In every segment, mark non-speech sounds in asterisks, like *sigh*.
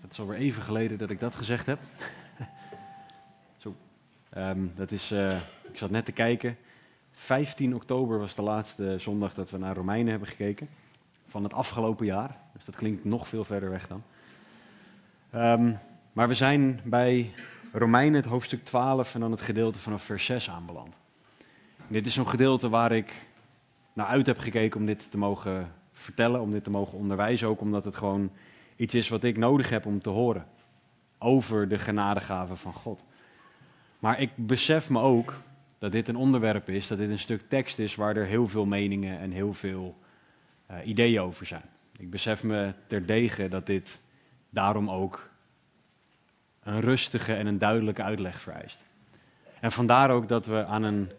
Dat is alweer even geleden dat ik dat gezegd heb. *laughs* Zo, ehm, dat is, eh, ik zat net te kijken. 15 oktober was de laatste zondag dat we naar Romeinen hebben gekeken. Van het afgelopen jaar. Dus dat klinkt nog veel verder weg dan. Ehm, maar we zijn bij Romeinen, het hoofdstuk 12 en dan het gedeelte vanaf vers 6 aanbeland. dit is zo'n gedeelte waar ik naar uit heb gekeken om dit te mogen vertellen, om dit te mogen onderwijzen. Ook omdat het gewoon iets is wat ik nodig heb om te horen. Over de genadegaven van God. Maar ik besef me ook dat dit een onderwerp is, dat dit een stuk tekst is waar er heel veel meningen en heel veel uh, ideeën over zijn. Ik besef me terdege dat dit daarom ook een rustige en een duidelijke uitleg vereist. En vandaar ook dat we aan een,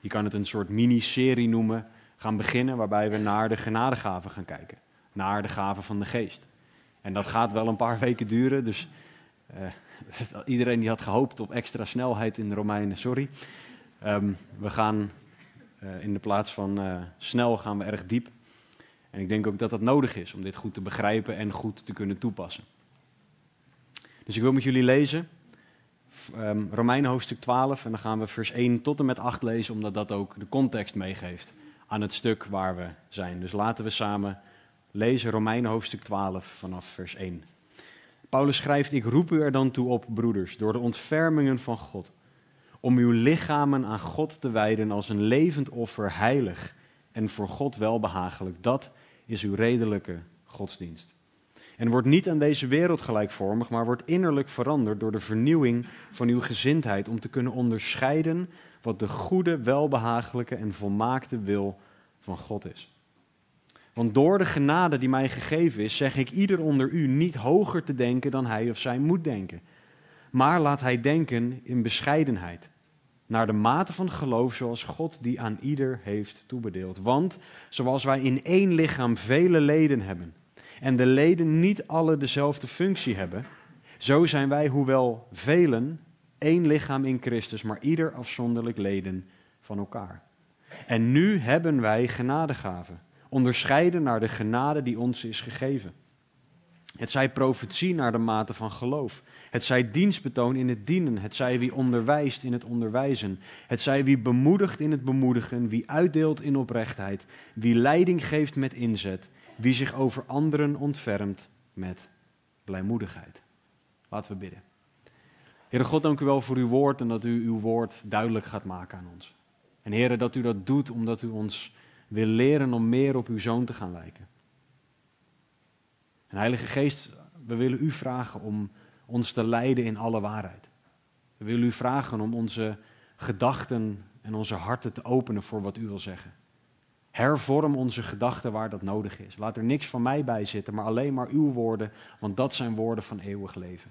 je kan het een soort miniserie noemen, gaan beginnen waarbij we naar de genadegaven gaan kijken. Naar de gaven van de geest. En dat gaat wel een paar *laughs* weken duren, dus uh, *laughs* iedereen die had gehoopt op extra snelheid in de Romeinen, sorry. Um, we gaan uh, in de plaats van uh, snel gaan we erg diep. En ik denk ook dat dat nodig is om dit goed te begrijpen en goed te kunnen toepassen. Dus ik wil met jullie lezen um, Romeinen hoofdstuk 12 en dan gaan we vers 1 tot en met 8 lezen, omdat dat ook de context meegeeft aan het stuk waar we zijn. Dus laten we samen lezen Romeinen hoofdstuk 12 vanaf vers 1. Paulus schrijft: Ik roep u er dan toe op, broeders, door de ontfermingen van God, om uw lichamen aan God te wijden als een levend offer, heilig en voor God welbehagelijk. Dat is uw redelijke godsdienst. En wordt niet aan deze wereld gelijkvormig, maar wordt innerlijk veranderd door de vernieuwing van uw gezindheid, om te kunnen onderscheiden wat de goede, welbehagelijke en volmaakte wil van God is. Want door de genade die mij gegeven is, zeg ik ieder onder u niet hoger te denken dan hij of zij moet denken. Maar laat hij denken in bescheidenheid, naar de mate van geloof zoals God die aan ieder heeft toebedeeld. Want zoals wij in één lichaam vele leden hebben, en de leden niet alle dezelfde functie hebben, zo zijn wij, hoewel velen, één lichaam in Christus, maar ieder afzonderlijk leden van elkaar. En nu hebben wij genadegaven, onderscheiden naar de genade die ons is gegeven. Het zij profetie naar de mate van geloof. Het zij dienstbetoon in het dienen. Het zij wie onderwijst in het onderwijzen. Het zij wie bemoedigt in het bemoedigen. Wie uitdeelt in oprechtheid. Wie leiding geeft met inzet. Wie zich over anderen ontfermt met blijmoedigheid. Laten we bidden. Heere God, dank u wel voor uw woord en dat u uw woord duidelijk gaat maken aan ons. En Heere, dat u dat doet omdat u ons wil leren om meer op uw zoon te gaan lijken. En Heilige Geest, we willen u vragen om ons te leiden in alle waarheid. We willen u vragen om onze gedachten en onze harten te openen voor wat u wil zeggen. Hervorm onze gedachten waar dat nodig is. Laat er niks van mij bij zitten, maar alleen maar uw woorden, want dat zijn woorden van eeuwig leven.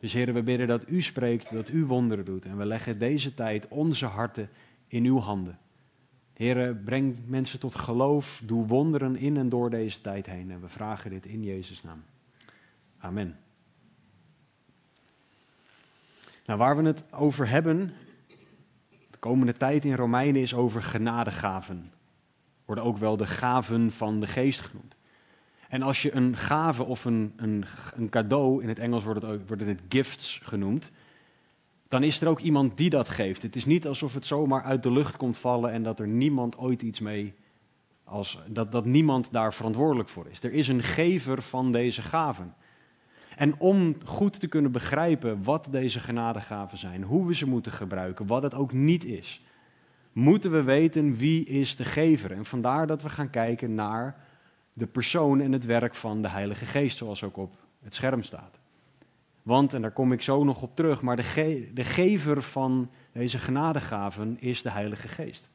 Dus heren, we bidden dat u spreekt, dat u wonderen doet. En we leggen deze tijd, onze harten, in uw handen. Heren, breng mensen tot geloof, doe wonderen in en door deze tijd heen. En we vragen dit in Jezus' naam. Amen. Nou, waar we het over hebben, de komende tijd in Romeinen, is over genadegaven. Worden ook wel de gaven van de geest genoemd. En als je een gave of een, een, een cadeau, in het Engels wordt het, worden het gifts genoemd, dan is er ook iemand die dat geeft. Het is niet alsof het zomaar uit de lucht komt vallen en dat er niemand ooit iets mee, als, dat, dat niemand daar verantwoordelijk voor is. Er is een gever van deze gaven. En om goed te kunnen begrijpen wat deze genadegaven zijn, hoe we ze moeten gebruiken, wat het ook niet is, moeten we weten wie is de gever. En vandaar dat we gaan kijken naar de persoon en het werk van de Heilige Geest, zoals ook op het scherm staat. Want, en daar kom ik zo nog op terug, maar de, ge de gever van deze genadegaven is de Heilige Geest.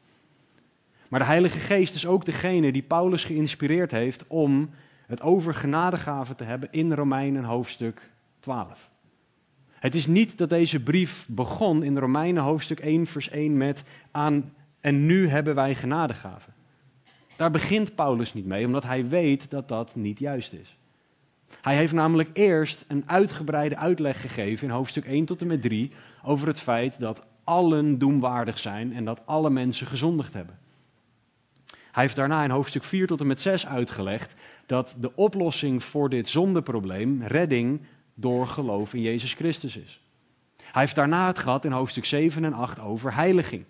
Maar de Heilige Geest is ook degene die Paulus geïnspireerd heeft om het over genadegaven te hebben in Romeinen hoofdstuk 12. Het is niet dat deze brief begon in Romeinen hoofdstuk 1 vers 1 met aan en nu hebben wij genadegaven. Daar begint Paulus niet mee, omdat hij weet dat dat niet juist is. Hij heeft namelijk eerst een uitgebreide uitleg gegeven in hoofdstuk 1 tot en met 3 over het feit dat allen doemwaardig zijn en dat alle mensen gezondigd hebben. Hij heeft daarna in hoofdstuk 4 tot en met 6 uitgelegd dat de oplossing voor dit zondeprobleem redding door geloof in Jezus Christus is. Hij heeft daarna het gehad in hoofdstuk 7 en 8 over heiliging.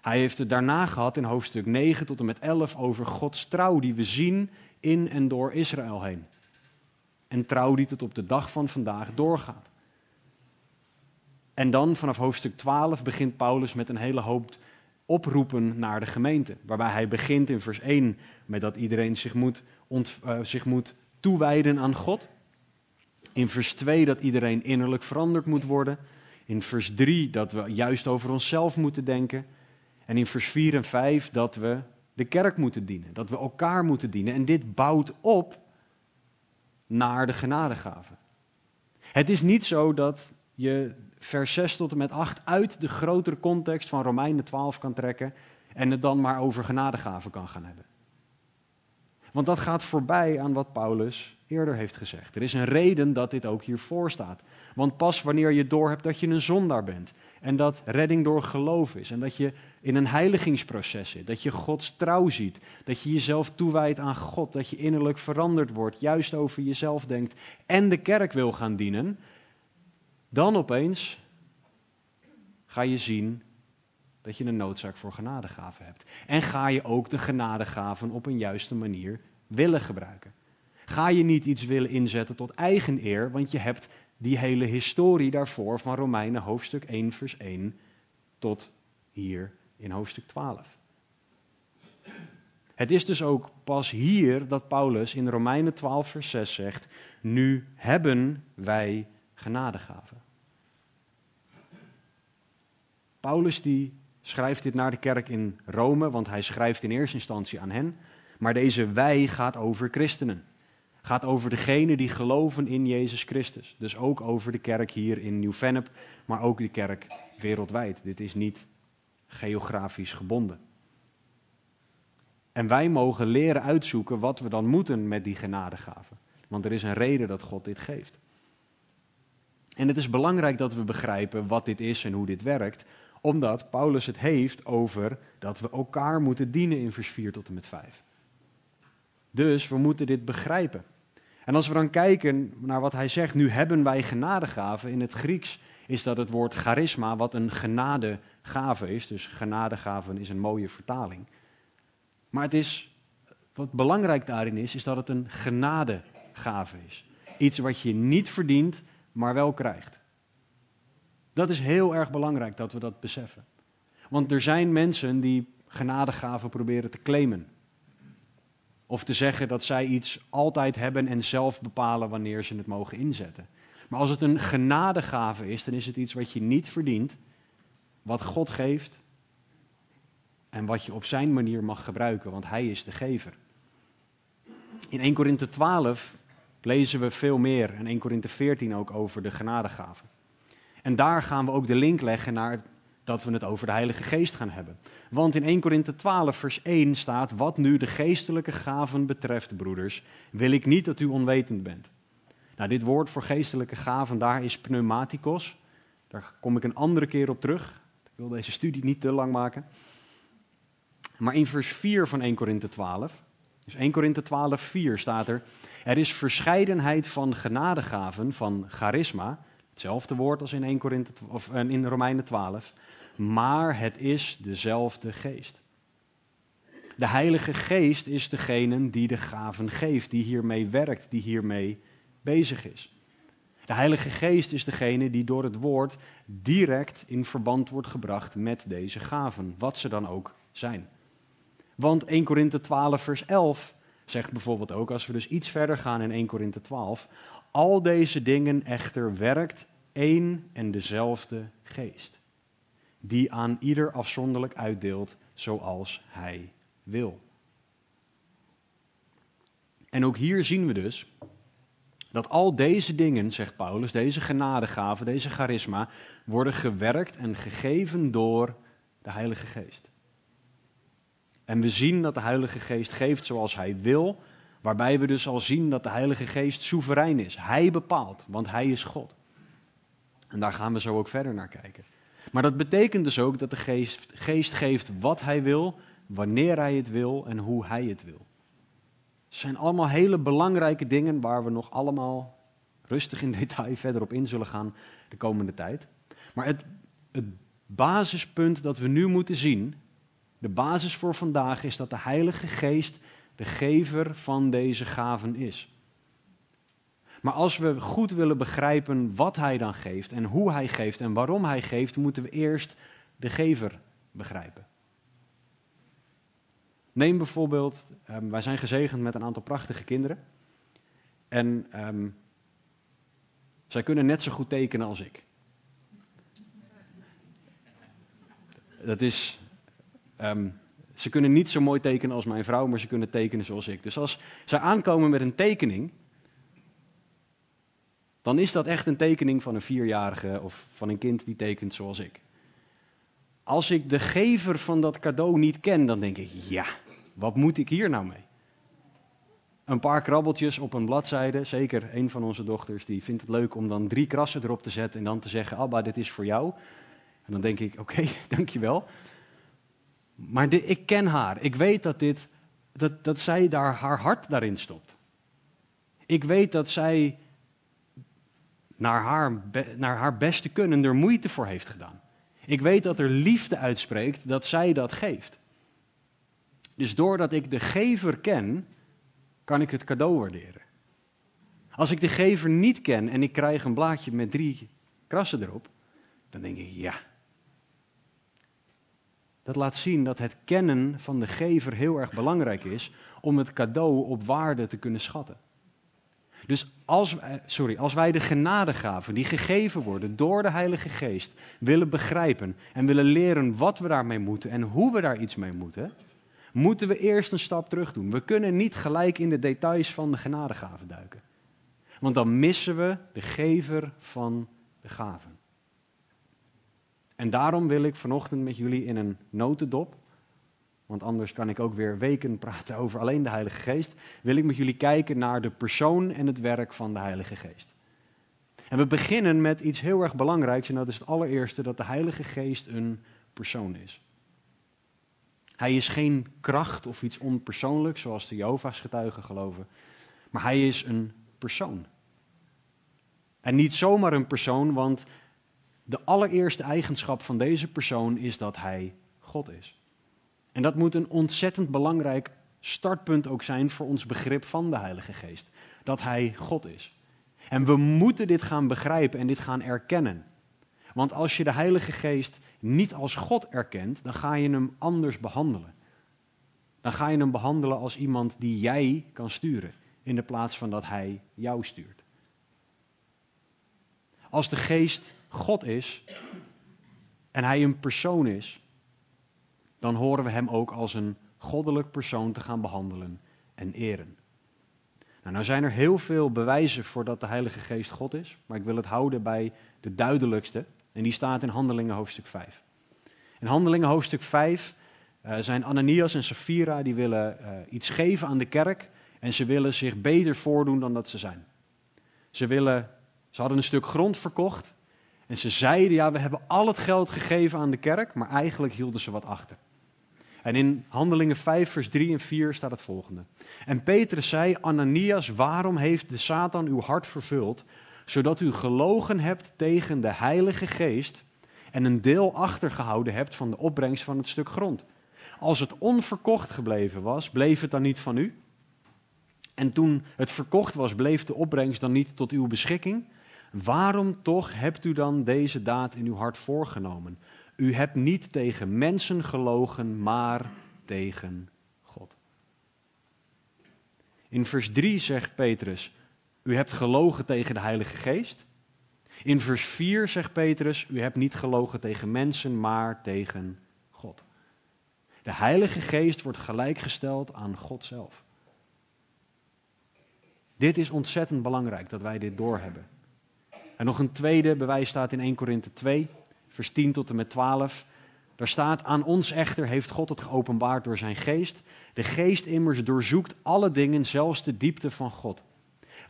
Hij heeft het daarna gehad in hoofdstuk 9 tot en met 11 over Gods trouw die we zien in en door Israël heen. En trouw die tot op de dag van vandaag doorgaat. En dan vanaf hoofdstuk 12 begint Paulus met een hele hoop oproepen naar de gemeente. Waarbij hij begint in vers 1 met dat iedereen zich moet, uh, zich moet toewijden aan God. In vers 2 dat iedereen innerlijk veranderd moet worden. In vers 3 dat we juist over onszelf moeten denken. En in vers 4 en 5 dat we de kerk moeten dienen. Dat we elkaar moeten dienen. En dit bouwt op naar de genadegaven. Het is niet zo dat je vers 6 tot en met 8 uit de grotere context van Romeinen 12 kan trekken en het dan maar over genadegaven kan gaan hebben. Want dat gaat voorbij aan wat Paulus eerder heeft gezegd. Er is een reden dat dit ook hiervoor staat. Want pas wanneer je doorhebt dat je een zondaar bent en dat redding door geloof is. En dat je in een heiligingsproces zit, dat je Gods trouw ziet, dat je jezelf toewijdt aan God, dat je innerlijk veranderd wordt, juist over jezelf denkt. En de kerk wil gaan dienen, dan opeens ga je zien dat je een noodzaak voor genadegaven hebt. En ga je ook de genadegaven op een juiste manier willen gebruiken. Ga je niet iets willen inzetten tot eigen eer, want je hebt die hele historie daarvoor van Romeinen hoofdstuk 1 vers 1 tot hier in hoofdstuk 12. Het is dus ook pas hier dat Paulus in Romeinen 12 vers 6 zegt, nu hebben wij genadegaven. Paulus die schrijft dit naar de kerk in Rome, want hij schrijft in eerste instantie aan hen. Maar deze wij gaat over christenen. Gaat over degenen die geloven in Jezus Christus. Dus ook over de kerk hier in Nieuw-Vennep, maar ook de kerk wereldwijd. Dit is niet geografisch gebonden. En wij mogen leren uitzoeken wat we dan moeten met die genadegaven. Want er is een reden dat God dit geeft. En het is belangrijk dat we begrijpen wat dit is en hoe dit werkt, omdat Paulus het heeft over dat we elkaar moeten dienen in vers 4 tot en met 5. Dus we moeten dit begrijpen. En als we dan kijken naar wat hij zegt, nu hebben wij genadegaven. In het Grieks is dat het woord charisma, wat een genadegave is. Dus genadegaven is een mooie vertaling. Maar het is, wat belangrijk daarin is, is dat het een genadegave is. Iets wat je niet verdient, maar wel krijgt. Dat is heel erg belangrijk dat we dat beseffen. Want er zijn mensen die genadegaven proberen te claimen. Of te zeggen dat zij iets altijd hebben en zelf bepalen wanneer ze het mogen inzetten. Maar als het een genadegave is, dan is het iets wat je niet verdient, wat God geeft en wat je op zijn manier mag gebruiken, want Hij is de gever. In 1 Korinthe 12 lezen we veel meer en 1 Korinthe 14 ook over de genadegaven. En daar gaan we ook de link leggen naar dat we het over de Heilige Geest gaan hebben. Want in 1 Korinthe 12, vers 1 staat: Wat nu de geestelijke gaven betreft, broeders, wil ik niet dat u onwetend bent. Nou, dit woord voor geestelijke gaven, daar is pneumatikos. Daar kom ik een andere keer op terug. Ik wil deze studie niet te lang maken. Maar in vers 4 van 1 Korinthe 12, dus 1 Korinthe 12, 4 staat er: Er is verscheidenheid van genadegaven, van charisma Hetzelfde woord als in, 1 Korinthe, of in Romeinen 12. Maar het is dezelfde geest. De Heilige Geest is degene die de gaven geeft, die hiermee werkt, die hiermee bezig is. De Heilige Geest is degene die door het woord direct in verband wordt gebracht met deze gaven, wat ze dan ook zijn. Want 1 Korinthe 12, vers 11 zegt bijvoorbeeld ook, als we dus iets verder gaan in 1 Korinthe 12, al deze dingen echter werkt één en dezelfde geest, die aan ieder afzonderlijk uitdeelt zoals hij wil. En ook hier zien we dus dat al deze dingen, zegt Paulus, deze genadegaven, deze charisma, worden gewerkt en gegeven door de Heilige Geest. En we zien dat de Heilige Geest geeft zoals Hij wil, waarbij we dus al zien dat de Heilige Geest soeverein is. Hij bepaalt, want Hij is God. En daar gaan we zo ook verder naar kijken. Maar dat betekent dus ook dat de geest, geest geeft wat Hij wil, wanneer Hij het wil en hoe Hij het wil. Het zijn allemaal hele belangrijke dingen waar we nog allemaal rustig in *laughs* detail verder op in zullen gaan de komende tijd. Maar het, het basispunt dat we nu moeten zien, de basis voor vandaag, is dat de Heilige Geest de gever van deze gaven is. Maar als we goed willen begrijpen wat Hij dan geeft en hoe Hij geeft en waarom Hij geeft, moeten we eerst de gever begrijpen. Neem bijvoorbeeld, um, wij zijn gezegend met een aantal prachtige kinderen. En um, zij kunnen net zo goed tekenen als ik. Dat is, um, ze kunnen niet zo mooi tekenen als mijn vrouw, maar ze kunnen tekenen zoals ik. Dus als zij aankomen met een tekening, dan is dat echt een tekening van een vierjarige of van een kind die tekent zoals ik. Als ik de gever van dat cadeau niet ken, dan denk ik, ja, wat moet ik hier nou mee? Een paar krabbeltjes op een bladzijde, zeker een van onze dochters, die vindt het leuk om dan drie krassen erop te zetten en dan te zeggen, Abba, dit is voor jou. En dan denk ik, oké, okay, *laughs* dankjewel. Maar ik ken haar, ik weet dat, dit, dat, dat zij daar haar hart daarin stopt. Ik weet dat zij naar haar, naar haar beste kunnen er moeite voor heeft gedaan. Ik weet dat er liefde uitspreekt dat zij dat geeft. Dus doordat ik de gever ken, kan ik het cadeau waarderen. Als ik de gever niet ken en ik krijg een blaadje met drie krassen erop, dan denk ik ja. Dat laat zien dat het kennen van de gever heel erg belangrijk is om het cadeau op waarde te kunnen schatten. Dus als, sorry, als wij de genadegaven die gegeven worden door de Heilige Geest willen begrijpen en willen leren wat we daarmee moeten en hoe we daar iets mee moeten, moeten we eerst een stap terug doen. We kunnen niet gelijk in de details van de genadegaven duiken. Want dan missen we de gever van de gaven. En daarom wil ik vanochtend met jullie in een notendop, want anders kan ik ook weer weken praten over alleen de Heilige Geest, wil ik met jullie kijken naar de persoon en het werk van de Heilige Geest. En we beginnen met iets heel erg belangrijks en dat is het allereerste dat de Heilige Geest een persoon is. Hij is geen kracht of iets onpersoonlijks, zoals de Jehovah's getuigen geloven. Maar hij is een persoon. En niet zomaar een persoon, want de allereerste eigenschap van deze persoon is dat hij God is. En dat moet een ontzettend belangrijk startpunt ook zijn voor ons begrip van de Heilige Geest. Dat hij God is. En we moeten dit gaan begrijpen en dit gaan erkennen. Want als je de Heilige Geest niet als God erkent, dan ga je hem anders behandelen. Dan ga je hem behandelen als iemand die jij kan sturen, in de plaats van dat hij jou stuurt. Als de Geest God is en hij een persoon is, dan horen we hem ook als een goddelijk persoon te gaan behandelen en eren. Nou, nou zijn er heel veel bewijzen voor dat de Heilige Geest God is, maar ik wil het houden bij de duidelijkste, en die staat in Handelingen hoofdstuk 5. In Handelingen hoofdstuk 5 uh, eh, zijn Ananias en Sapphira die willen uh, iets geven aan de kerk en ze willen zich beter voordoen dan dat ze zijn. Ze, willen, ze hadden een stuk grond verkocht en ze zeiden, ja, we hebben al het geld gegeven aan de kerk, maar eigenlijk hielden ze wat achter. En in Handelingen 5, vers 3 en 4 staat het volgende. En Petrus zei, Ananias, waarom heeft de Satan uw hart vervuld, zodat u gelogen hebt tegen de Heilige Geest en een deel achtergehouden hebt van de opbrengst van het stuk grond. Als het onverkocht gebleven was, bleef het dan niet van u? En toen het verkocht was, bleef de opbrengst dan niet tot uw beschikking? Waarom toch hebt u dan deze daad in uw hart voorgenomen? U hebt niet tegen mensen gelogen, maar tegen God. In vers 3 zegt Petrus: U hebt gelogen tegen de Heilige Geest. In vers 4 zegt Petrus: U hebt niet gelogen tegen mensen, maar tegen God. De Heilige Geest wordt gelijkgesteld aan God zelf. Dit is ontzettend belangrijk dat wij dit doorhebben. En nog een tweede bewijs staat in 1 Korinthe 2, vers 10 tot en met 12. Daar staat, aan ons echter heeft God het geopenbaard door zijn geest. De geest immers doorzoekt alle dingen, zelfs de diepte van God.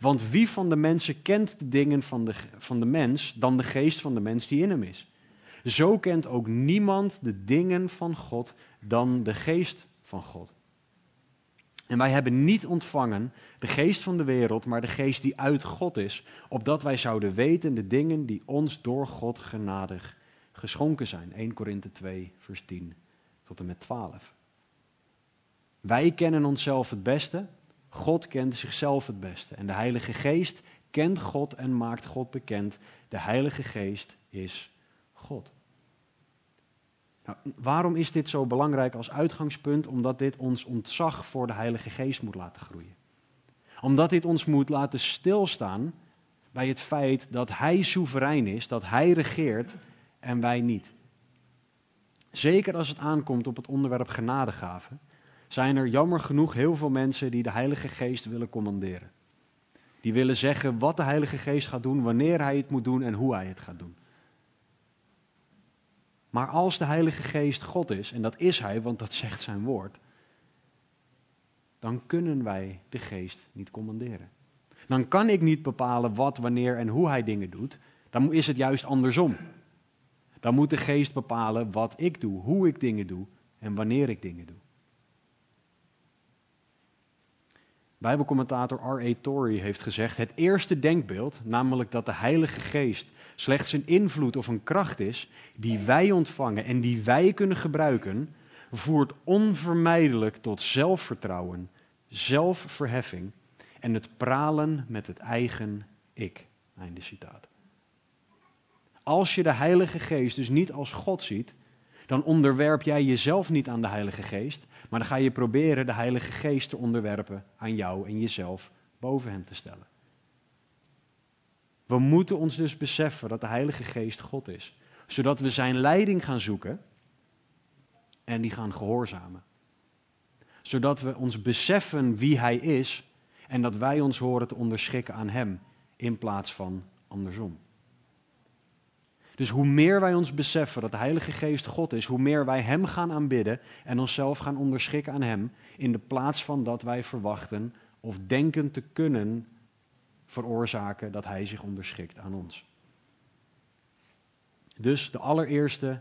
Want wie van de mensen kent de dingen van de, van de mens dan de geest van de mens die in hem is? Zo kent ook niemand de dingen van God dan de geest van God. En wij hebben niet ontvangen de geest van de wereld, maar de geest die uit God is, opdat wij zouden weten de dingen die ons door God genadig geschonken zijn. 1 Korinthe 2, vers 10 tot en met 12. Wij kennen onszelf het beste, God kent zichzelf het beste. En de Heilige Geest kent God en maakt God bekend. De Heilige Geest is God. Nou, waarom is dit zo belangrijk als uitgangspunt? Omdat dit ons ontzag voor de Heilige Geest moet laten groeien. Omdat dit ons moet laten stilstaan bij het feit dat Hij soeverein is, dat Hij regeert en wij niet. Zeker als het aankomt op het onderwerp genadegaven, zijn er jammer genoeg heel veel mensen die de Heilige Geest willen commanderen. Die willen zeggen wat de Heilige Geest gaat doen, wanneer Hij het moet doen en hoe Hij het gaat doen. Maar als de Heilige Geest God is, en dat is Hij, want dat zegt Zijn woord, dan kunnen wij de Geest niet commanderen. Dan kan ik niet bepalen wat, wanneer en hoe Hij dingen doet. Dan is het juist andersom. Dan moet de Geest bepalen wat ik doe, hoe ik dingen doe en wanneer ik dingen doe. Bijbelcommentator R.A. Torrey heeft gezegd: Het eerste denkbeeld, namelijk dat de Heilige Geest slechts een invloed of een kracht is die wij ontvangen en die wij kunnen gebruiken, voert onvermijdelijk tot zelfvertrouwen, zelfverheffing en het pralen met het eigen ik. Einde citaat. Als je de Heilige Geest dus niet als God ziet, dan onderwerp jij jezelf niet aan de Heilige Geest, maar dan ga je proberen de Heilige Geest te onderwerpen aan jou en jezelf boven hem te stellen. We moeten ons dus beseffen dat de Heilige Geest God is, zodat we zijn leiding gaan zoeken en die gaan gehoorzamen. Zodat we ons beseffen wie Hij is en dat wij ons horen te onderschikken aan Hem in plaats van andersom. Dus hoe meer wij ons beseffen dat de Heilige Geest God is, hoe meer wij Hem gaan aanbidden en onszelf gaan onderschikken aan Hem, in de plaats van dat wij verwachten of denken te kunnen veroorzaken dat Hij zich onderschikt aan ons. Dus de allereerste,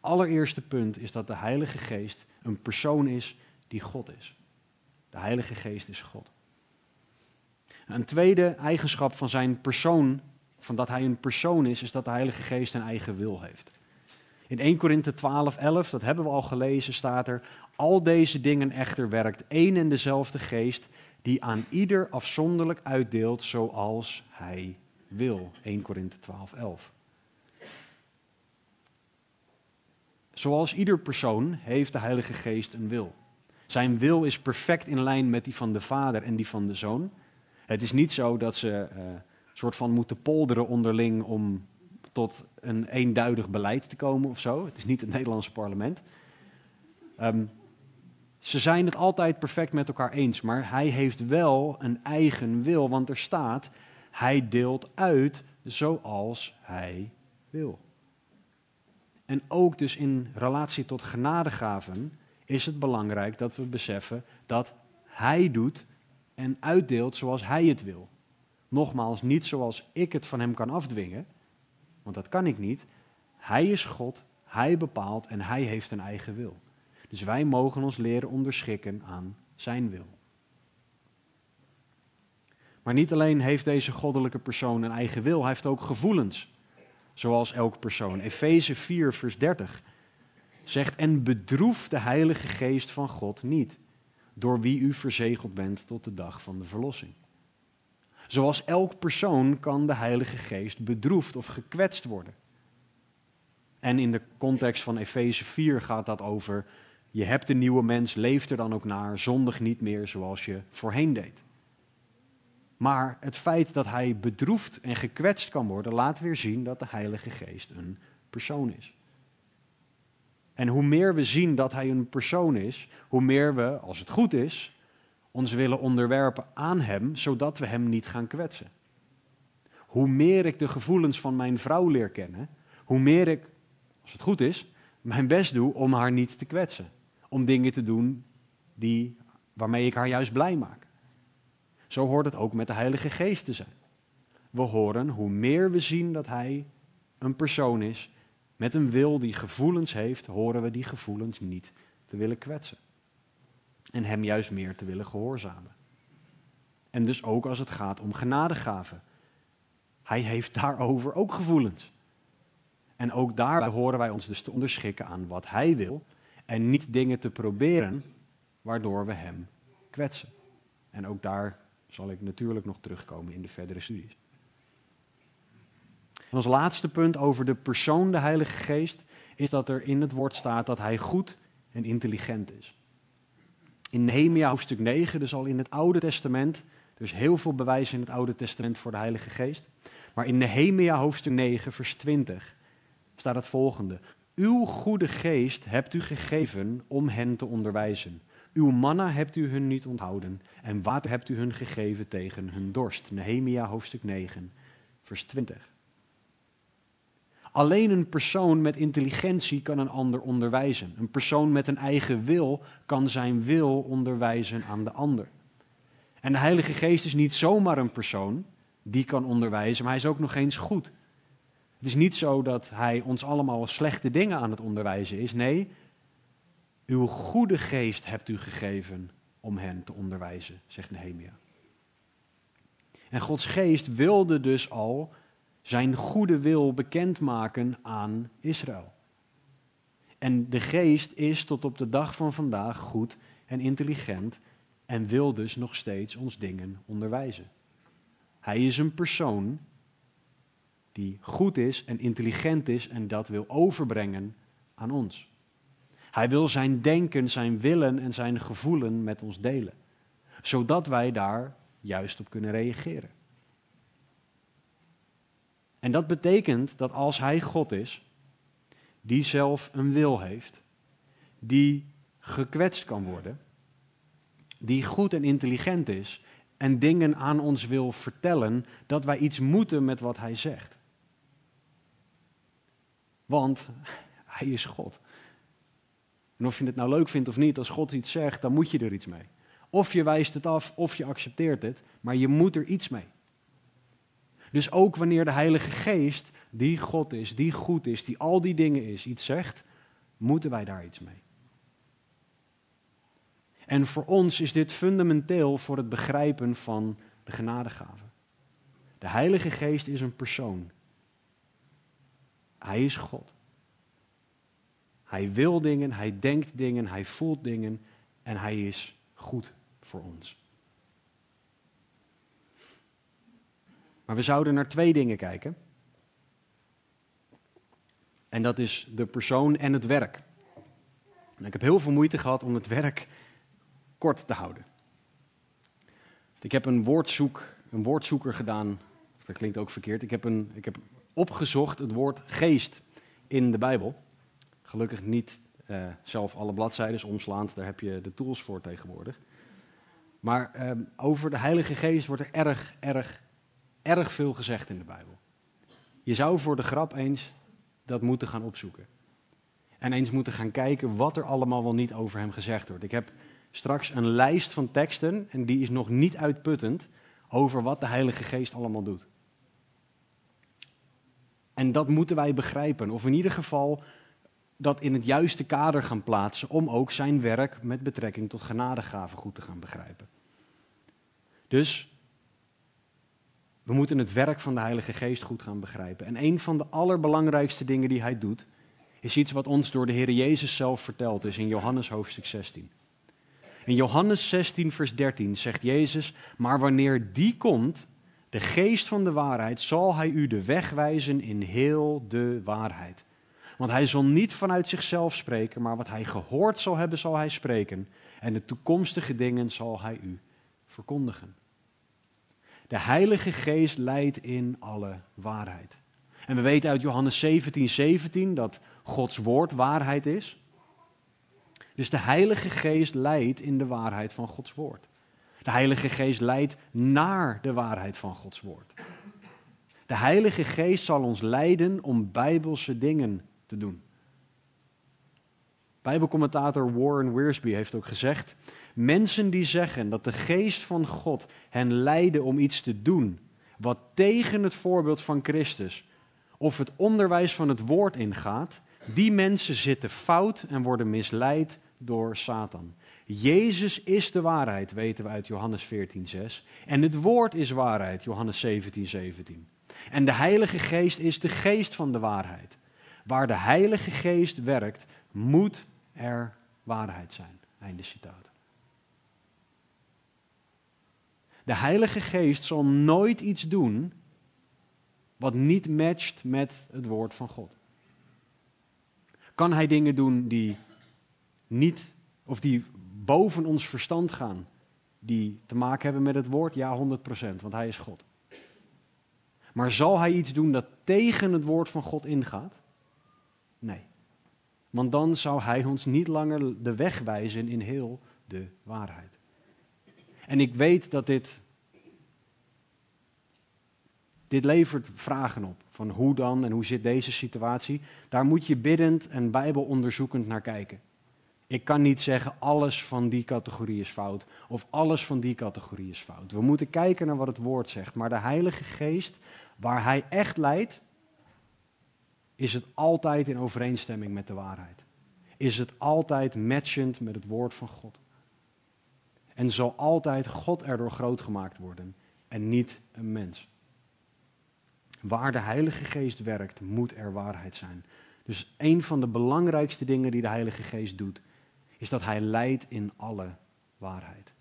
allereerste punt is dat de Heilige Geest een persoon is die God is. De Heilige Geest is God. Een tweede eigenschap van zijn persoon van dat hij een persoon is, is dat de Heilige Geest een eigen wil heeft. In 1 Korinthe 12, 11, dat hebben we al gelezen, staat er: Al deze dingen echter werkt één en dezelfde geest, die aan ieder afzonderlijk uitdeelt zoals hij wil. 1 Korinthe 12, 11. Zoals ieder persoon heeft de Heilige Geest een wil. Zijn wil is perfect in lijn met die van de Vader en die van de Zoon. Het is niet zo dat ze. Uh, soort van moeten polderen onderling om tot een eenduidig beleid te komen of zo. Het is niet het Nederlandse parlement. Um, ze zijn het altijd perfect met elkaar eens, maar hij heeft wel een eigen wil, want er staat, hij deelt uit zoals hij wil. En ook dus in relatie tot genadegaven is het belangrijk dat we beseffen dat hij doet en uitdeelt zoals hij het wil. Nogmaals, niet zoals ik het van hem kan afdwingen, want dat kan ik niet. Hij is God, hij bepaalt en hij heeft een eigen wil. Dus wij mogen ons leren onderschikken aan zijn wil. Maar niet alleen heeft deze goddelijke persoon een eigen wil, hij heeft ook gevoelens, zoals elke persoon. Efeze 4, vers 30 zegt: En bedroef de Heilige Geest van God niet, door wie u verzegeld bent tot de dag van de verlossing. Zoals elk persoon kan de Heilige Geest bedroefd of gekwetst worden. En in de context van Efeze 4 gaat dat over: je hebt een nieuwe mens, leef er dan ook naar, zondig niet meer zoals je voorheen deed. Maar het feit dat hij bedroefd en gekwetst kan worden, laat weer zien dat de Heilige Geest een persoon is. En hoe meer we zien dat hij een persoon is, hoe meer we, als het goed is, ons willen onderwerpen aan Hem, zodat we Hem niet gaan kwetsen. Hoe meer ik de gevoelens van mijn vrouw leer kennen, hoe meer ik, als het goed is, mijn best doe om haar niet te kwetsen. Om dingen te doen die, waarmee ik haar juist blij maak. Zo hoort het ook met de Heilige Geest te zijn. We horen hoe meer we zien dat Hij een persoon is met een wil die gevoelens heeft, horen we die gevoelens niet te willen kwetsen. En Hem juist meer te willen gehoorzamen. En dus ook als het gaat om genadegaven. Hij heeft daarover ook gevoelens. En ook daarbij horen wij ons dus te onderschikken aan wat Hij wil en niet dingen te proberen waardoor we Hem kwetsen. En ook daar zal ik natuurlijk nog terugkomen in de verdere studies. En als laatste punt over de persoon, de Heilige Geest, is dat er in het woord staat dat Hij goed en intelligent is. In Nehemia hoofdstuk 9, dus al in het Oude Testament, dus heel veel bewijzen in het Oude Testament voor de Heilige Geest. Maar in Nehemia hoofdstuk 9, vers 20 staat het volgende. Uw goede geest hebt u gegeven om hen te onderwijzen. Uw manna hebt u hun niet onthouden en water hebt u hun gegeven tegen hun dorst. Nehemia hoofdstuk 9, vers 20. Alleen een persoon met intelligentie kan een ander onderwijzen. Een persoon met een eigen wil kan zijn wil onderwijzen aan de ander. En de Heilige Geest is niet zomaar een persoon die kan onderwijzen, maar hij is ook nog eens goed. Het is niet zo dat hij ons allemaal slechte dingen aan het onderwijzen is. Nee, uw goede geest hebt u gegeven om hen te onderwijzen, zegt Nehemia. En Gods geest wilde dus al zijn goede wil bekendmaken aan Israël. En de geest is tot op de dag van vandaag goed en intelligent en wil dus nog steeds ons dingen onderwijzen. Hij is een persoon die goed is en intelligent is en dat wil overbrengen aan ons. Hij wil zijn denken, zijn willen en zijn gevoelen met ons delen, zodat wij daar juist op kunnen reageren. En dat betekent dat als Hij God is, die zelf een wil heeft, die gekwetst kan worden, die goed en intelligent is en dingen aan ons wil vertellen, dat wij iets moeten met wat Hij zegt. Want *laughs* Hij is God. En of je het nou leuk vindt of niet, als God iets zegt, dan moet je er iets mee. Of je wijst het af, of je accepteert het, maar je moet er iets mee. Dus ook wanneer de Heilige Geest, die God is, die goed is, die al die dingen is, iets zegt, moeten wij daar iets mee. En voor ons is dit fundamenteel voor het begrijpen van de genadegave. De Heilige Geest is een persoon. Hij is God. Hij wil dingen, hij denkt dingen, hij voelt dingen en hij is goed voor ons. Maar we zouden naar twee dingen kijken. En dat is de persoon en het werk. En ik heb heel veel moeite gehad om het werk kort te houden. Ik heb een, woordzoek, een woordzoeker gedaan. Dat klinkt ook verkeerd. Ik heb, een, ik heb opgezocht het woord geest in de Bijbel. Gelukkig niet uh, zelf alle bladzijden omslaand, daar heb je de tools voor tegenwoordig. Maar uh, over de Heilige Geest wordt er erg, erg, erg veel gezegd in de Bijbel. Je zou voor de grap eens dat moeten gaan opzoeken. En eens moeten gaan kijken wat er allemaal wel niet over hem gezegd wordt. Ik heb straks een lijst van teksten, en die is nog niet uitputtend, over wat de Heilige Geest allemaal doet. En dat moeten wij begrijpen, of in ieder geval dat in het juiste kader gaan plaatsen om ook zijn werk met betrekking tot genadegaven goed te gaan begrijpen. Dus we moeten het werk van de Heilige Geest goed gaan begrijpen. En een van de allerbelangrijkste dingen die hij doet, is iets wat ons door de Heer Jezus zelf verteld is in Johannes hoofdstuk 16. In Johannes 16, vers 13 zegt Jezus, maar wanneer die komt, de geest van de waarheid, zal hij u de weg wijzen in heel de waarheid. Want hij zal niet vanuit zichzelf spreken, maar wat hij gehoord zal hebben, zal hij spreken. En de toekomstige dingen zal hij u verkondigen. De Heilige Geest leidt in alle waarheid. En we weten uit Johannes 17, 17 dat Gods woord waarheid is. Dus de Heilige Geest leidt in de waarheid van Gods woord. De Heilige Geest leidt naar de waarheid van Gods woord. De Heilige Geest zal ons leiden om bijbelse dingen te doen. Bijbelcommentator Warren Wiersbe heeft ook gezegd: Mensen die zeggen dat de geest van God hen leidde om iets te doen wat tegen het voorbeeld van Christus of het onderwijs van het woord ingaat, die mensen zitten fout en worden misleid door Satan. Jezus is de waarheid, weten we uit Johannes 14:6. En het woord is waarheid, Johannes 17:17. 17. En de Heilige Geest is de geest van de waarheid. Waar de Heilige Geest werkt, moet er waarheid zijn. Einde citaat. De Heilige Geest zal nooit iets doen wat niet matcht met het woord van God. Kan hij dingen doen die niet of die boven ons verstand gaan, die te maken hebben met het woord? Ja, 100%, want hij is God. Maar zal hij iets doen dat tegen het woord van God ingaat? Nee. Want dan zou hij ons niet langer de weg wijzen in heel de waarheid. En ik weet dat dit. Dit levert vragen op. Van hoe dan en hoe zit deze situatie? Daar moet je biddend en bijbelonderzoekend naar kijken. Ik kan niet zeggen alles van die categorie is fout of alles van die categorie is fout. We moeten kijken naar wat het woord zegt. Maar de Heilige Geest, waar Hij echt leidt, is het altijd in overeenstemming met de waarheid. Is het altijd matchend met het woord van God. En zal altijd God erdoor groot gemaakt worden en niet een mens. Waar de Heilige Geest werkt, moet er waarheid zijn. Dus een van de belangrijkste dingen die de Heilige Geest doet, is dat Hij leidt in alle waarheid.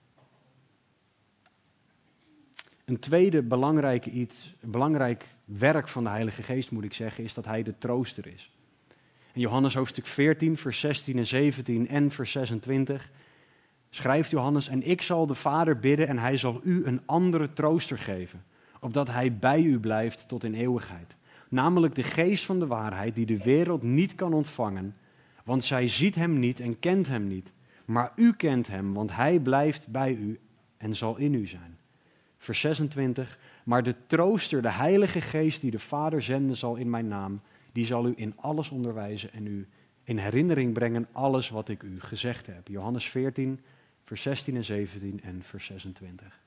Een tweede belangrijke iets, belangrijk werk van de Heilige Geest, moet ik zeggen, is dat Hij de trooster is. In Johannes hoofdstuk 14, vers 16 en 17 en vers 26 schrijft Johannes, en ik zal de Vader bidden en Hij zal u een andere trooster geven, opdat Hij bij u blijft tot in eeuwigheid. Namelijk de geest van de waarheid die de wereld niet kan ontvangen, want zij ziet Hem niet en kent Hem niet. Maar u kent Hem, want Hij blijft bij u en zal in u zijn. Vers 26, maar de trooster, de Heilige Geest die de Vader zenden zal in mijn naam, die zal u in alles onderwijzen en u in herinnering brengen alles wat ik u gezegd heb. Johannes 14, vers 16 en 17 en vers 26.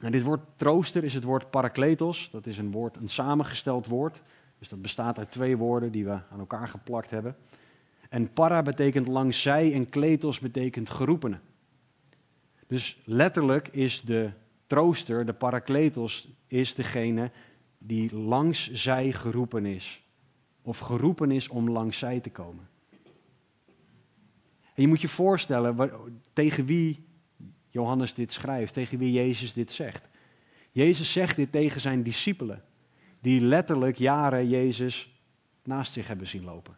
En dit woord trooster is het woord parakletos. Dat is een woord, een samengesteld woord. Dus dat bestaat uit twee woorden die we aan elkaar geplakt hebben. En para betekent langs zij en kletos betekent geroepene. Dus letterlijk is de trooster, de parakletos, is degene die langs zij geroepen is. Of geroepen is om langs zij te komen. En je moet je voorstellen tegen wie Johannes dit schrijft, tegen wie Jezus dit zegt. Jezus zegt dit tegen zijn discipelen, die letterlijk jaren Jezus naast zich hebben zien lopen.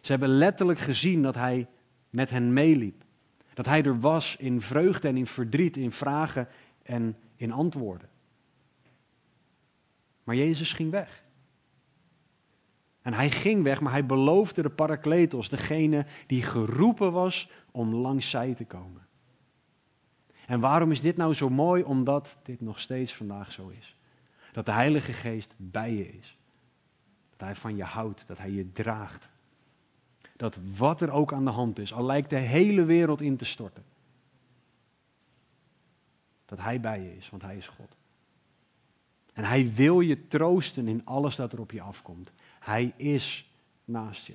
Ze hebben letterlijk gezien dat hij met hen meeliep. Dat hij er was in vreugde en in verdriet, in vragen en in antwoorden. Maar Jezus ging weg. En hij ging weg, maar hij beloofde de parakletos, degene die geroepen was om langs zij te komen. En waarom is dit nou zo mooi? Omdat dit nog steeds vandaag zo is. Dat de Heilige Geest bij je is. Dat Hij van je houdt, dat Hij je draagt. Dat wat er ook aan de hand is, al lijkt de hele wereld in te storten. Dat Hij bij je is, want Hij is God. En Hij wil je troosten in alles dat er op je afkomt. Hij is naast je.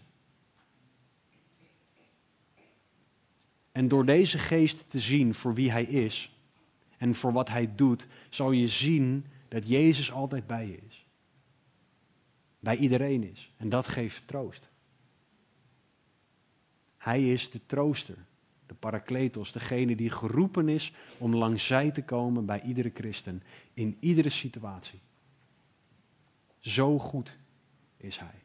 En door deze geest te zien voor wie Hij is en voor wat Hij doet, zal je zien dat Jezus altijd bij je is. Bij iedereen is. En dat geeft troost. Hij is de trooster, de parakletos, degene die geroepen is om langs zij te komen bij iedere christen, in iedere situatie. Zo goed is Hij.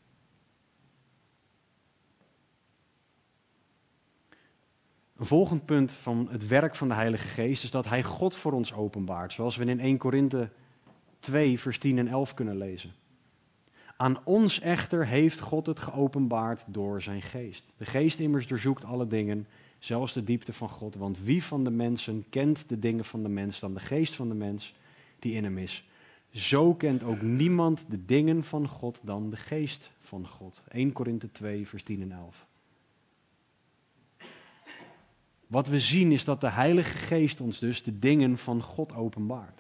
Een volgend punt van het werk van de Heilige Geest is dat Hij God voor ons openbaart, zoals we in 1 Korinthe 2, vers 10 en 11 kunnen lezen. Aan ons echter heeft God het geopenbaard door zijn geest. De geest immers doorzoekt alle dingen, zelfs de diepte van God. Want wie van de mensen kent de dingen van de mens dan de geest van de mens die in hem is? Zo kent ook niemand de dingen van God dan de geest van God. 1 Korinthe 2, vers 10 en 11. Wat we zien is dat de Heilige Geest ons dus de dingen van God openbaart.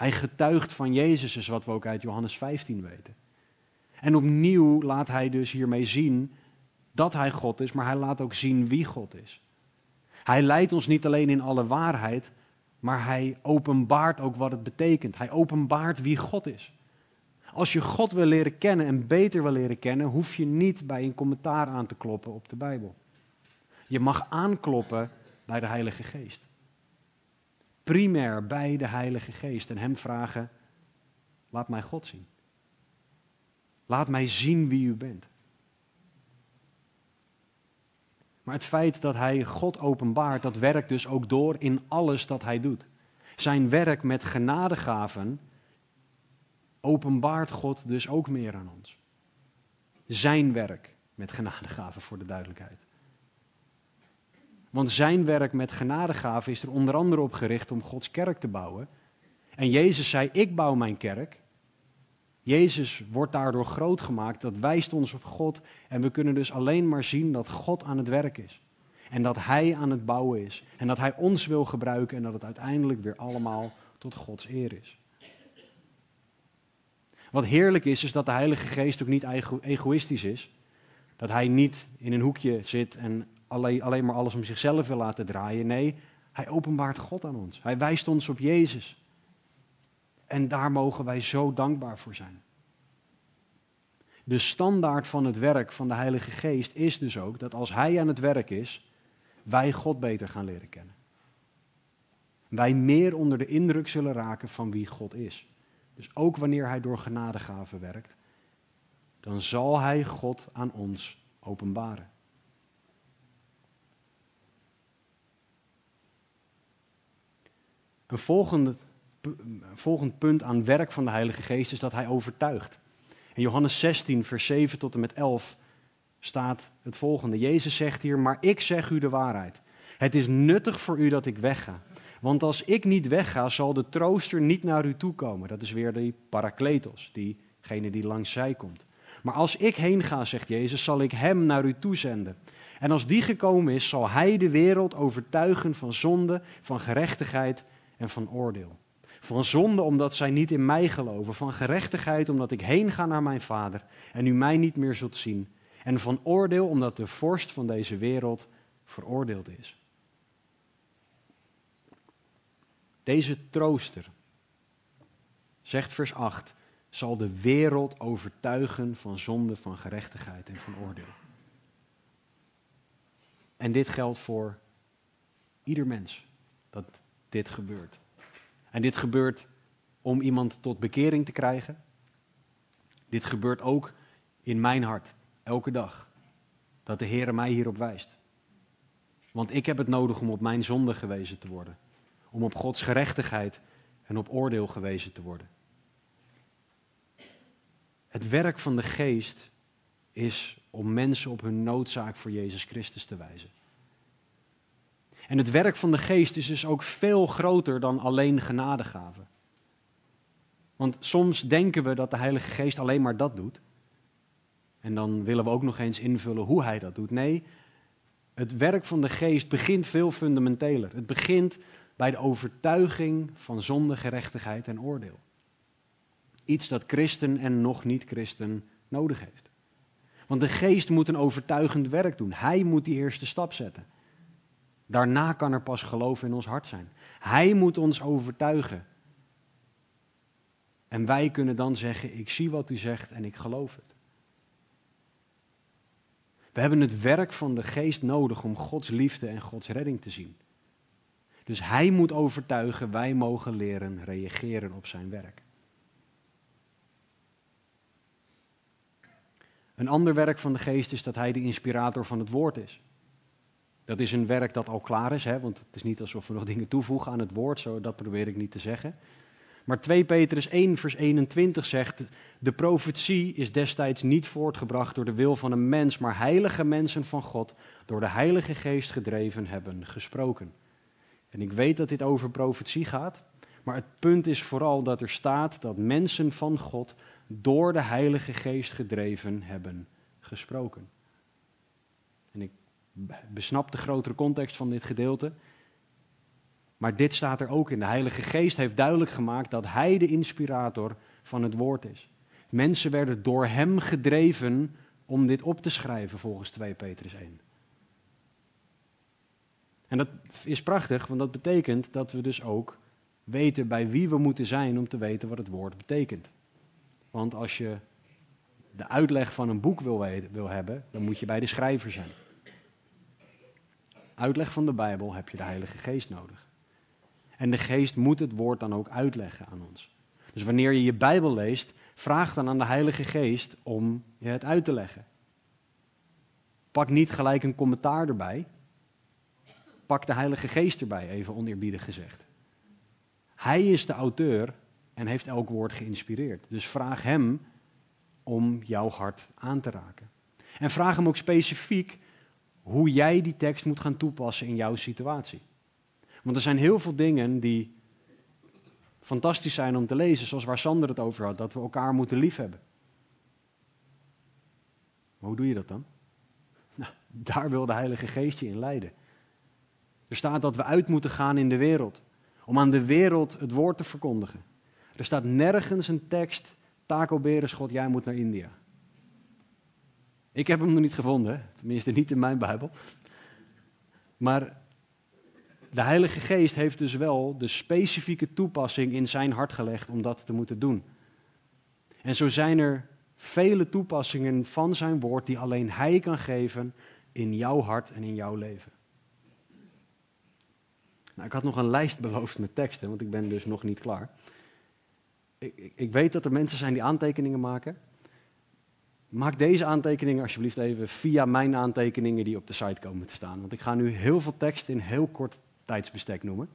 Hij getuigt van Jezus, is wat we ook uit Johannes 15 weten. En opnieuw laat hij dus hiermee zien dat hij God is, maar hij laat ook zien wie God is. Hij leidt ons niet alleen in alle waarheid, maar hij openbaart ook wat het betekent. Hij openbaart wie God is. Als je God wil leren kennen en beter wil leren kennen, hoef je niet bij een commentaar aan te kloppen op de Bijbel. Je mag aankloppen bij de Heilige Geest. Primair bij de Heilige Geest en Hem vragen: laat mij God zien. Laat mij zien wie u bent. Maar het feit dat hij God openbaart, dat werkt dus ook door in alles dat hij doet. Zijn werk met genadegaven openbaart God dus ook meer aan ons. Zijn werk met genadegaven voor de duidelijkheid. Want zijn werk met genadegaven is er onder andere op gericht om Gods kerk te bouwen. En Jezus zei: Ik bouw mijn kerk. Jezus wordt daardoor groot gemaakt. Dat wijst ons op God. En we kunnen dus alleen maar zien dat God aan het werk is. En dat Hij aan het bouwen is. En dat Hij ons wil gebruiken. En dat het uiteindelijk weer allemaal tot Gods eer is. Wat heerlijk is, is dat de Heilige Geest ook niet egoïstisch is. Dat Hij niet in een hoekje zit en alleen, alleen maar alles om zichzelf wil laten draaien. Nee, Hij openbaart God aan ons. Hij wijst ons op Jezus. En daar mogen wij zo dankbaar voor zijn. De standaard van het werk van de Heilige Geest is dus ook dat als Hij aan het werk is, wij God beter gaan leren kennen. Wij meer onder de indruk zullen raken van wie God is. Dus ook wanneer Hij door genadegaven werkt, dan zal Hij God aan ons openbaren. Een volgende volgend punt aan werk van de Heilige Geest is dat hij overtuigt. In Johannes 16, vers 7 tot en met 11 staat het volgende. Jezus zegt hier, maar ik zeg u de waarheid. Het is nuttig voor u dat ik wegga. Want als ik niet wegga, zal de trooster niet naar u toe komen. Dat is weer die parakletos, diegene die langs zij komt. Maar als ik heen ga, zegt Jezus, zal ik hem naar u toezenden. En als die gekomen is, zal hij de wereld overtuigen van zonde, van gerechtigheid en van oordeel. Van zonde omdat zij niet in mij geloven. Van gerechtigheid omdat ik heen ga naar mijn vader en u mij niet meer zult zien. En van oordeel omdat de vorst van deze wereld veroordeeld is. Deze trooster, zegt vers 8, zal de wereld overtuigen van zonde, van gerechtigheid en van oordeel. En dit geldt voor ieder mens, dat dit gebeurt. En dit gebeurt om iemand tot bekering te krijgen. Dit gebeurt ook in mijn hart, elke dag. Dat de Heer mij hierop wijst. Want ik heb het nodig om op mijn zonde gewezen te worden. Om op Gods gerechtigheid en op oordeel gewezen te worden. Het werk van de geest is om mensen op hun noodzaak voor Jezus Christus te wijzen. En het werk van de geest is dus ook veel groter dan alleen genadegaven. Want soms denken we dat de Heilige Geest alleen maar dat doet. En dan willen we ook nog eens invullen hoe hij dat doet. Nee, het werk van de geest begint veel fundamenteler. Het begint bij de overtuiging van zonde, gerechtigheid en oordeel. Iets dat christen en nog niet christen nodig heeft. Want de geest moet een overtuigend werk doen. Hij moet die eerste stap zetten. Daarna kan er pas geloof in ons hart zijn. Hij moet ons overtuigen. En wij kunnen dan zeggen: Ik zie wat u zegt en ik geloof het. We hebben het werk van de geest nodig om Gods liefde en Gods redding te zien. Dus Hij moet overtuigen, wij mogen leren reageren op zijn werk. Een ander werk van de geest is dat Hij de inspirator van het woord is. Dat is een werk dat al klaar is, hè, want het is niet alsof we nog dingen toevoegen aan het woord, zo, dat probeer ik niet te zeggen. Maar 2 Petrus 1, vers 21 zegt: De profetie is destijds niet voortgebracht door de wil van een mens, maar heilige mensen van God, door de Heilige Geest gedreven, hebben gesproken. En ik weet dat dit over profetie gaat, maar het punt is vooral dat er staat dat mensen van God door de Heilige Geest gedreven hebben gesproken. En ik besnap de grotere context van dit gedeelte. Maar dit staat er ook in. De Heilige Geest heeft duidelijk gemaakt dat Hij de inspirator van het woord is. Mensen werden door Hem gedreven om dit op te schrijven, volgens 2 Petrus 1. En dat is prachtig, want dat betekent dat we dus ook weten bij wie we moeten zijn om te weten wat het woord betekent. Want als je de uitleg van een boek wil, wil hebben, dan moet je bij de schrijver zijn. Uitleg van de Bijbel heb je de Heilige Geest nodig. En de Geest moet het woord dan ook uitleggen aan ons. Dus wanneer je je Bijbel leest, vraag dan aan de Heilige Geest om je het uit te leggen. Pak niet gelijk een commentaar erbij. Pak de Heilige Geest erbij, even oneerbiedig gezegd. Hij is de auteur en heeft elk woord geïnspireerd. Dus vraag hem om jouw hart aan te raken. En vraag hem ook specifiek hoe jij die tekst moet gaan toepassen in jouw situatie. Want er zijn heel veel dingen die fantastisch zijn om te lezen, zoals waar Sander het over had, dat we elkaar moeten liefhebben. Maar hoe doe je dat dan? *laughs* Nou, daar wil de Heilige Geest je in leiden. Er staat dat we uit moeten gaan in de wereld, om aan de wereld het woord te verkondigen. Er staat nergens een tekst, Taco Berenschot, jij moet naar India. Ik heb hem nog niet gevonden, tenminste niet in mijn Bijbel. Maar de Heilige Geest heeft dus wel de specifieke toepassing in zijn hart gelegd om dat te moeten doen. En zo zijn er vele toepassingen van zijn woord die alleen hij kan geven in jouw hart en in jouw leven. Nou, ik had nog een lijst beloofd met teksten, want ik ben dus nog niet klaar. Ik, ik, ik weet dat er mensen zijn die aantekeningen maken. Maak deze aantekeningen alsjeblieft even via mijn aantekeningen die op de site komen te staan. Want ik ga nu heel veel tekst in heel kort tijdsbestek noemen.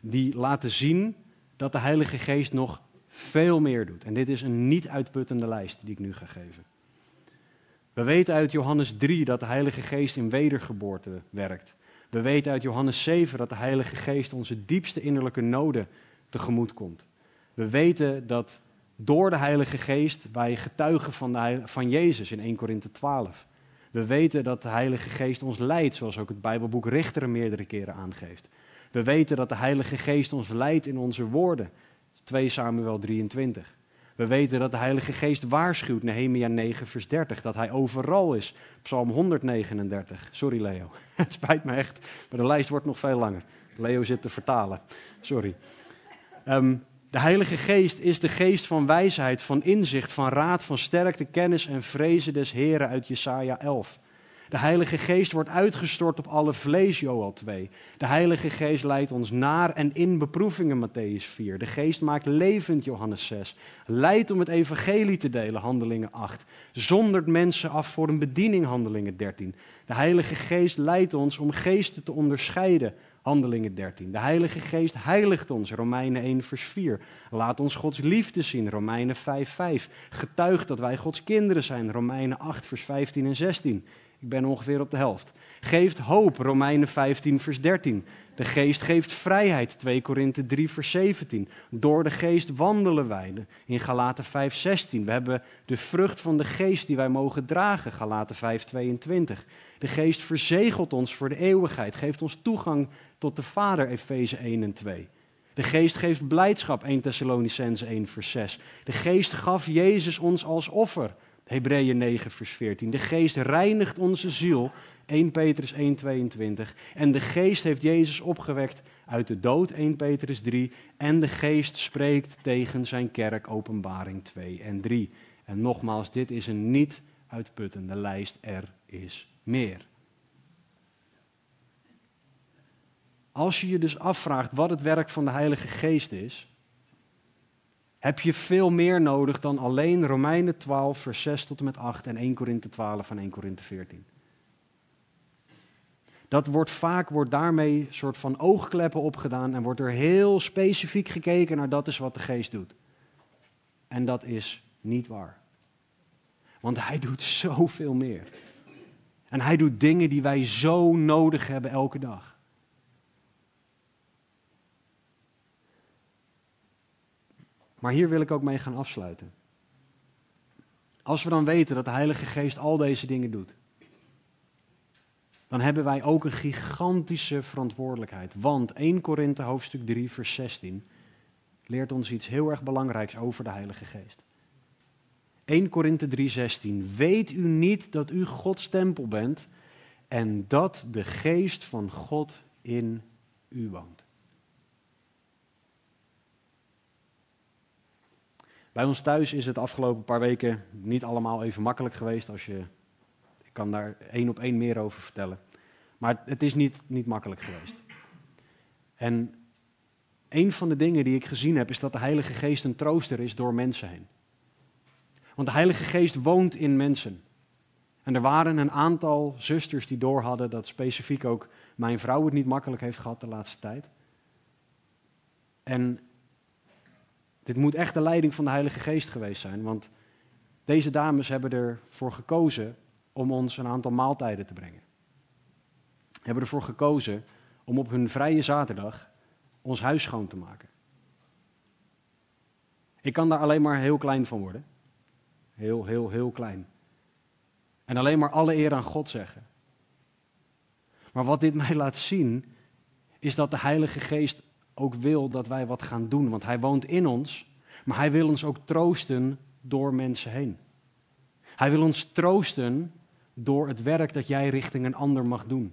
Die laten zien dat de Heilige Geest nog veel meer doet. En dit is een niet uitputtende lijst die ik nu ga geven. We weten uit Johannes 3 dat de Heilige Geest in wedergeboorte werkt. We weten uit Johannes 7 dat de Heilige Geest onze diepste innerlijke noden tegemoet komt. We weten dat door de Heilige Geest wij getuigen van, de, van Jezus in 1 Korinthe 12. We weten dat de Heilige Geest ons leidt, zoals ook het Bijbelboek Richteren meerdere keren aangeeft. We weten dat de Heilige Geest ons leidt in onze woorden, 2 Samuel 23. We weten dat de Heilige Geest waarschuwt, Nehemia 9, vers 30, dat hij overal is. Psalm 139. Sorry Leo, *laughs* het spijt me echt, maar de lijst wordt nog veel langer. Leo zit te vertalen, sorry. Um, de Heilige Geest is de geest van wijsheid, van inzicht, van raad, van sterkte, kennis en vrezen des Heren uit Jesaja 11. De Heilige Geest wordt uitgestort op alle vlees, Joel 2. De Heilige Geest leidt ons naar en in beproevingen, Matthäus 4. De Geest maakt levend, Johannes 6. Leidt om het evangelie te delen, Handelingen 8. Zondert mensen af voor een bediening, Handelingen 13. De Heilige Geest leidt ons om geesten te onderscheiden, Handelingen 13. De Heilige Geest heiligt ons, Romeinen 1, vers 4. Laat ons Gods liefde zien, Romeinen 5, 5. Getuigt dat wij Gods kinderen zijn, Romeinen 8, vers 15 en 16. Ik ben ongeveer op de helft. Geeft hoop, Romeinen 15, vers 13. De geest geeft vrijheid, 2 Korinthe 3, vers 17. Door de geest wandelen wij, in Galaten 5, 16. We hebben de vrucht van de geest die wij mogen dragen, Galaten 5, 22. De geest verzegelt ons voor de eeuwigheid, geeft ons toegang tot de Vader, Efeze 1 en 2. De geest geeft blijdschap, 1 Thessalonicense 1 vers 6. De geest gaf Jezus ons als offer, Hebreeën 9 vers 14. De geest reinigt onze ziel, 1 Petrus 1 22. En de geest heeft Jezus opgewekt uit de dood, 1 Petrus 3. En de geest spreekt tegen zijn kerk, openbaring 2 en 3. En nogmaals, dit is een niet uitputtende lijst, er is meer. Als je je dus afvraagt wat het werk van de Heilige Geest is, heb je veel meer nodig dan alleen Romeinen 12, vers 6 tot en met 8 en 1 Korinthe 12 en 1 Korinthe 14. Dat wordt vaak wordt daarmee een soort van oogkleppen opgedaan en wordt er heel specifiek gekeken naar dat is wat de geest doet. En dat is niet waar. Want hij doet zoveel meer. En hij doet dingen die wij zo nodig hebben elke dag. Maar hier wil ik ook mee gaan afsluiten. Als we dan weten dat de Heilige Geest al deze dingen doet, dan hebben wij ook een gigantische verantwoordelijkheid. Want 1 Korinthe hoofdstuk 3 vers 16 leert ons iets heel erg belangrijks over de Heilige Geest. 1 Korinthe 3:16 Weet u niet dat u Gods tempel bent en dat de geest van God in u woont? Bij ons thuis is het afgelopen paar weken niet allemaal even makkelijk geweest. Als je, ik kan daar één op één meer over vertellen. Maar het is niet, niet makkelijk geweest. En een van de dingen die ik gezien heb, is dat de Heilige Geest een trooster is door mensen heen. Want de Heilige Geest woont in mensen. En er waren een aantal zusters die doorhadden dat specifiek ook mijn vrouw het niet makkelijk heeft gehad de laatste tijd. En dit moet echt de leiding van de Heilige Geest geweest zijn, want deze dames hebben ervoor gekozen om ons een aantal maaltijden te brengen. Hebben ervoor gekozen om op hun vrije zaterdag ons huis schoon te maken. Ik kan daar alleen maar heel klein van worden. Heel, heel, heel klein. En alleen maar alle eer aan God zeggen. Maar wat dit mij laat zien, is dat de Heilige Geest ook wil dat wij wat gaan doen. Want Hij woont in ons, maar Hij wil ons ook troosten door mensen heen. Hij wil ons troosten door het werk dat jij richting een ander mag doen.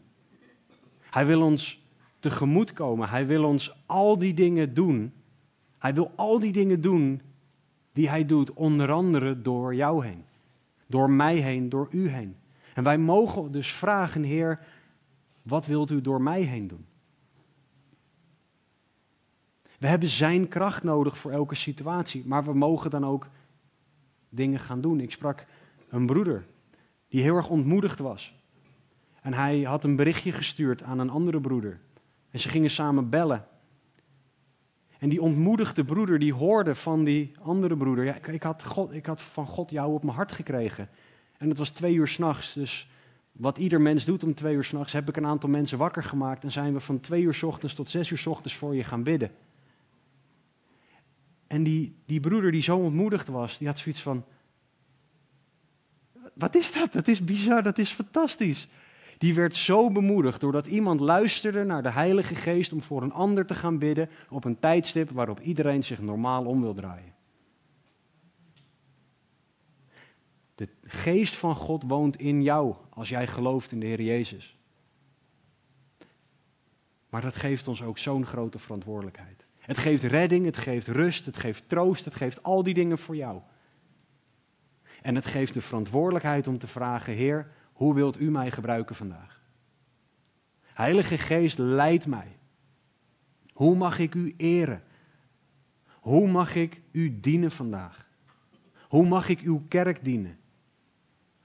Hij wil ons tegemoet komen. Hij wil ons al die dingen doen. Hij wil al die dingen doen die hij doet, onder andere door jou heen. Door mij heen, door u heen. En wij mogen dus vragen, Heer, wat wilt u door mij heen doen? We hebben zijn kracht nodig voor elke situatie, maar we mogen dan ook dingen gaan doen. Ik sprak een broeder die heel erg ontmoedigd was. En hij had een berichtje gestuurd aan een andere broeder. En ze gingen samen bellen. En die ontmoedigde broeder, die hoorde van die andere broeder. Ja, ik, ik, had God, ik had van God jou op mijn hart gekregen. En het was twee uur s'nachts. Dus wat ieder mens doet om twee uur s'nachts, heb ik een aantal mensen wakker gemaakt. En zijn we van twee uur s ochtends tot zes uur s ochtends voor je gaan bidden. En die, die broeder die zo ontmoedigd was, die had zoiets van. Wat is dat? Dat is bizar, dat is fantastisch die werd zo bemoedigd doordat iemand luisterde naar de Heilige Geest om voor een ander te gaan bidden op een tijdstip waarop iedereen zich normaal om wil draaien. De geest van God woont in jou als jij gelooft in de Heer Jezus. Maar dat geeft ons ook zo'n grote verantwoordelijkheid. Het geeft redding, het geeft rust, het geeft troost, het geeft al die dingen voor jou. En het geeft de verantwoordelijkheid om te vragen, Heer, hoe wilt u mij gebruiken vandaag? Heilige Geest, leid mij. Hoe mag ik u eren? Hoe mag ik u dienen vandaag? Hoe mag ik uw kerk dienen?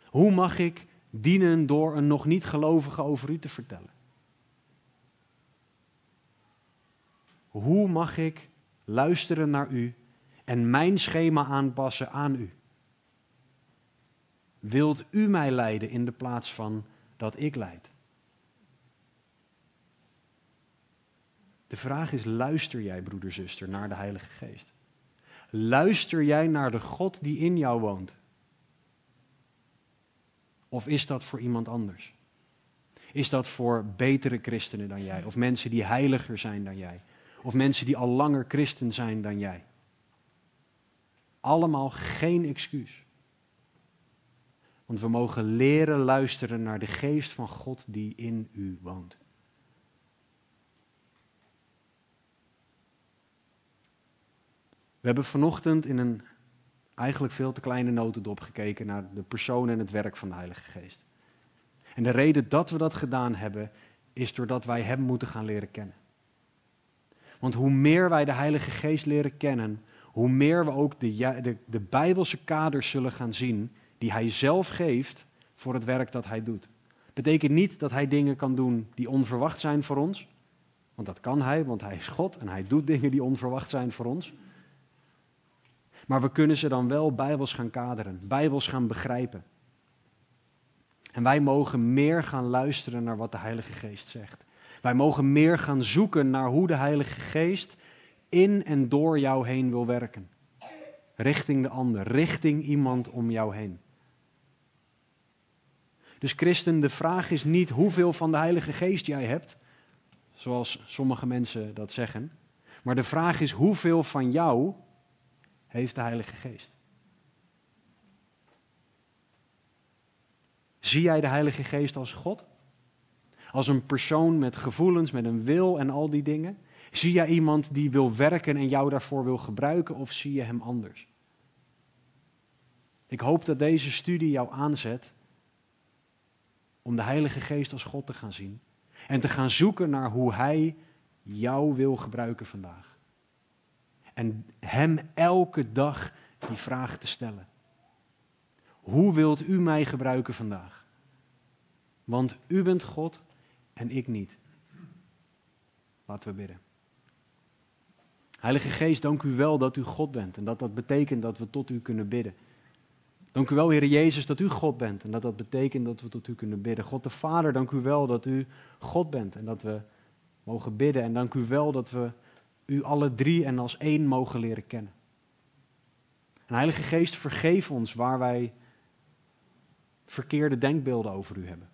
Hoe mag ik dienen door een nog niet gelovige over u te vertellen? Hoe mag ik luisteren naar u en mijn schema aanpassen aan u? Wilt u mij leiden in de plaats van dat ik leid? De vraag is, luister jij, broeder, zuster, naar de Heilige Geest? Luister jij naar de God die in jou woont? Of is dat voor iemand anders? Is dat voor betere christenen dan jij? Of mensen die heiliger zijn dan jij? Of mensen die al langer christen zijn dan jij? Allemaal geen excuus. Want we mogen leren luisteren naar de geest van God die in u woont. We hebben vanochtend in een eigenlijk veel te kleine notendop gekeken naar de persoon en het werk van de Heilige Geest. En de reden dat we dat gedaan hebben, is doordat wij Hem moeten gaan leren kennen. Want hoe meer wij de Heilige Geest leren kennen, hoe meer we ook de, de, de Bijbelse kaders zullen gaan zien die hij zelf geeft voor het werk dat hij doet. Betekent niet dat hij dingen kan doen die onverwacht zijn voor ons. Want dat kan hij, want hij is God en hij doet dingen die onverwacht zijn voor ons. Maar we kunnen ze dan wel bijbels gaan kaderen, bijbels gaan begrijpen. En wij mogen meer gaan luisteren naar wat de Heilige Geest zegt. Wij mogen meer gaan zoeken naar hoe de Heilige Geest in en door jou heen wil werken. Richting de ander, richting iemand om jou heen. Dus christen, de vraag is niet hoeveel van de Heilige Geest jij hebt, zoals sommige mensen dat zeggen. Maar de vraag is hoeveel van jou heeft de Heilige Geest? Zie jij de Heilige Geest als God? Als een persoon met gevoelens, met een wil en al die dingen? Zie jij iemand die wil werken en jou daarvoor wil gebruiken of zie je hem anders? Ik hoop dat deze studie jou aanzet om de Heilige Geest als God te gaan zien en te gaan zoeken naar hoe Hij jou wil gebruiken vandaag. En Hem elke dag die vraag te stellen. Hoe wilt u mij gebruiken vandaag? Want u bent God en ik niet. Laten we bidden. Heilige Geest, dank u wel dat u God bent en dat dat betekent dat we tot u kunnen bidden. Dank u wel, Heer Jezus, dat u God bent en dat dat betekent dat we tot u kunnen bidden. God de Vader, dank u wel dat u God bent en dat we mogen bidden. En dank u wel dat we u alle drie en als één mogen leren kennen. En Heilige Geest, vergeef ons waar wij verkeerde denkbeelden over u hebben.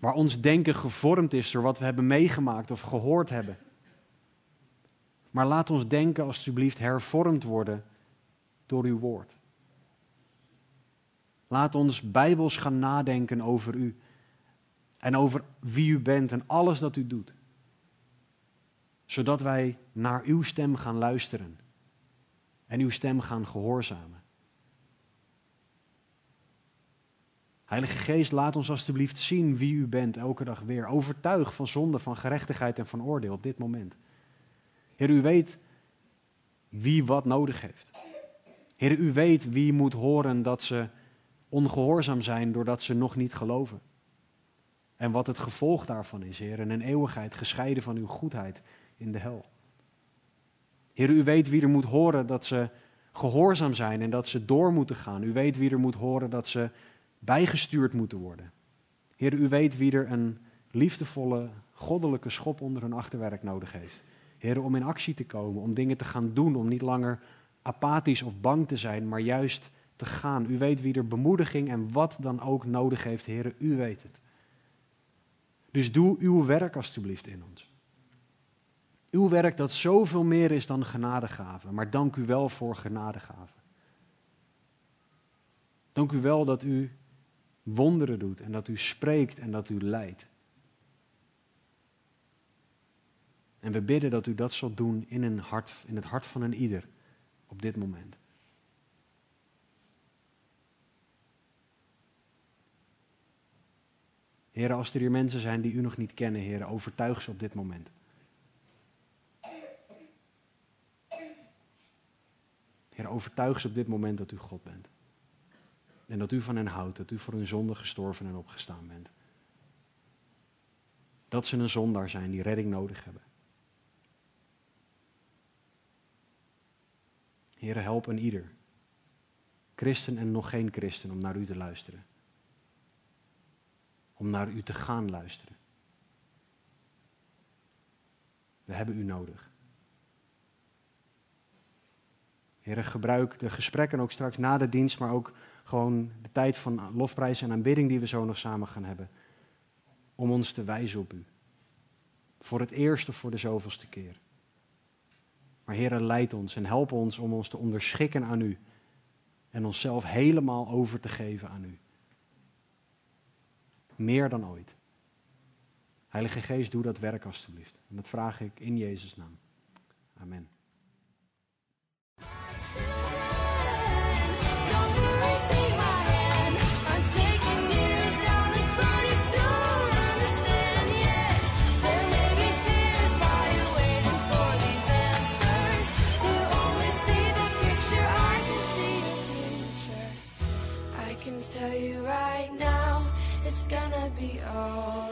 Waar ons denken gevormd is door wat we hebben meegemaakt of gehoord hebben. Maar laat ons denken alstublieft hervormd worden door uw woord. Laat ons bijbels gaan nadenken over u. En over wie u bent en alles dat u doet. Zodat wij naar uw stem gaan luisteren. En uw stem gaan gehoorzamen. Heilige Geest, laat ons alstublieft zien wie u bent elke dag weer. Overtuig van zonde, van gerechtigheid en van oordeel op dit moment. Heer, u weet wie wat nodig heeft. Heer, u weet wie moet horen dat ze ongehoorzaam zijn doordat ze nog niet geloven. En wat het gevolg daarvan is, Heer, en een eeuwigheid gescheiden van uw goedheid in de hel. Heer, u weet wie er moet horen dat ze gehoorzaam zijn en dat ze door moeten gaan. U weet wie er moet horen dat ze bijgestuurd moeten worden. Heer, u weet wie er een liefdevolle, goddelijke schop onder hun achterwerk nodig heeft. Heer, om in actie te komen, om dingen te gaan doen, om niet langer apathisch of bang te zijn, maar juist te gaan. U weet wie er bemoediging en wat dan ook nodig heeft, heren, u weet het. Dus doe uw werk alstublieft in ons. Uw werk dat zoveel meer is dan genadegaven, maar dank u wel voor genadegaven. Dank u wel dat u wonderen doet en dat u spreekt en dat u leidt. En we bidden dat u dat zult doen in, een hart, in het hart van een ieder op dit moment. Heren, als er hier mensen zijn die u nog niet kennen, heren, overtuig ze op dit moment. Heer, overtuig ze op dit moment dat u God bent. En dat u van hen houdt, dat u voor hun zonde gestorven en opgestaan bent. Dat ze een zondaar zijn die redding nodig hebben. Heer, help een ieder, christen en nog geen christen, om naar u te luisteren om naar u te gaan luisteren. We hebben u nodig. Heer, gebruik de gesprekken ook straks na de dienst, maar ook gewoon de tijd van lofprijs en aanbidding die we zo nog samen gaan hebben. Om ons te wijzen op u. Voor het eerste voor de zoveelste keer. Maar Heer, leid ons en help ons om ons te onderschikken aan u. En onszelf helemaal over te geven aan u meer dan ooit. Heilige Geest, doe dat werk alstublieft. En dat vraag ik in Jezus' naam. Amen. be all.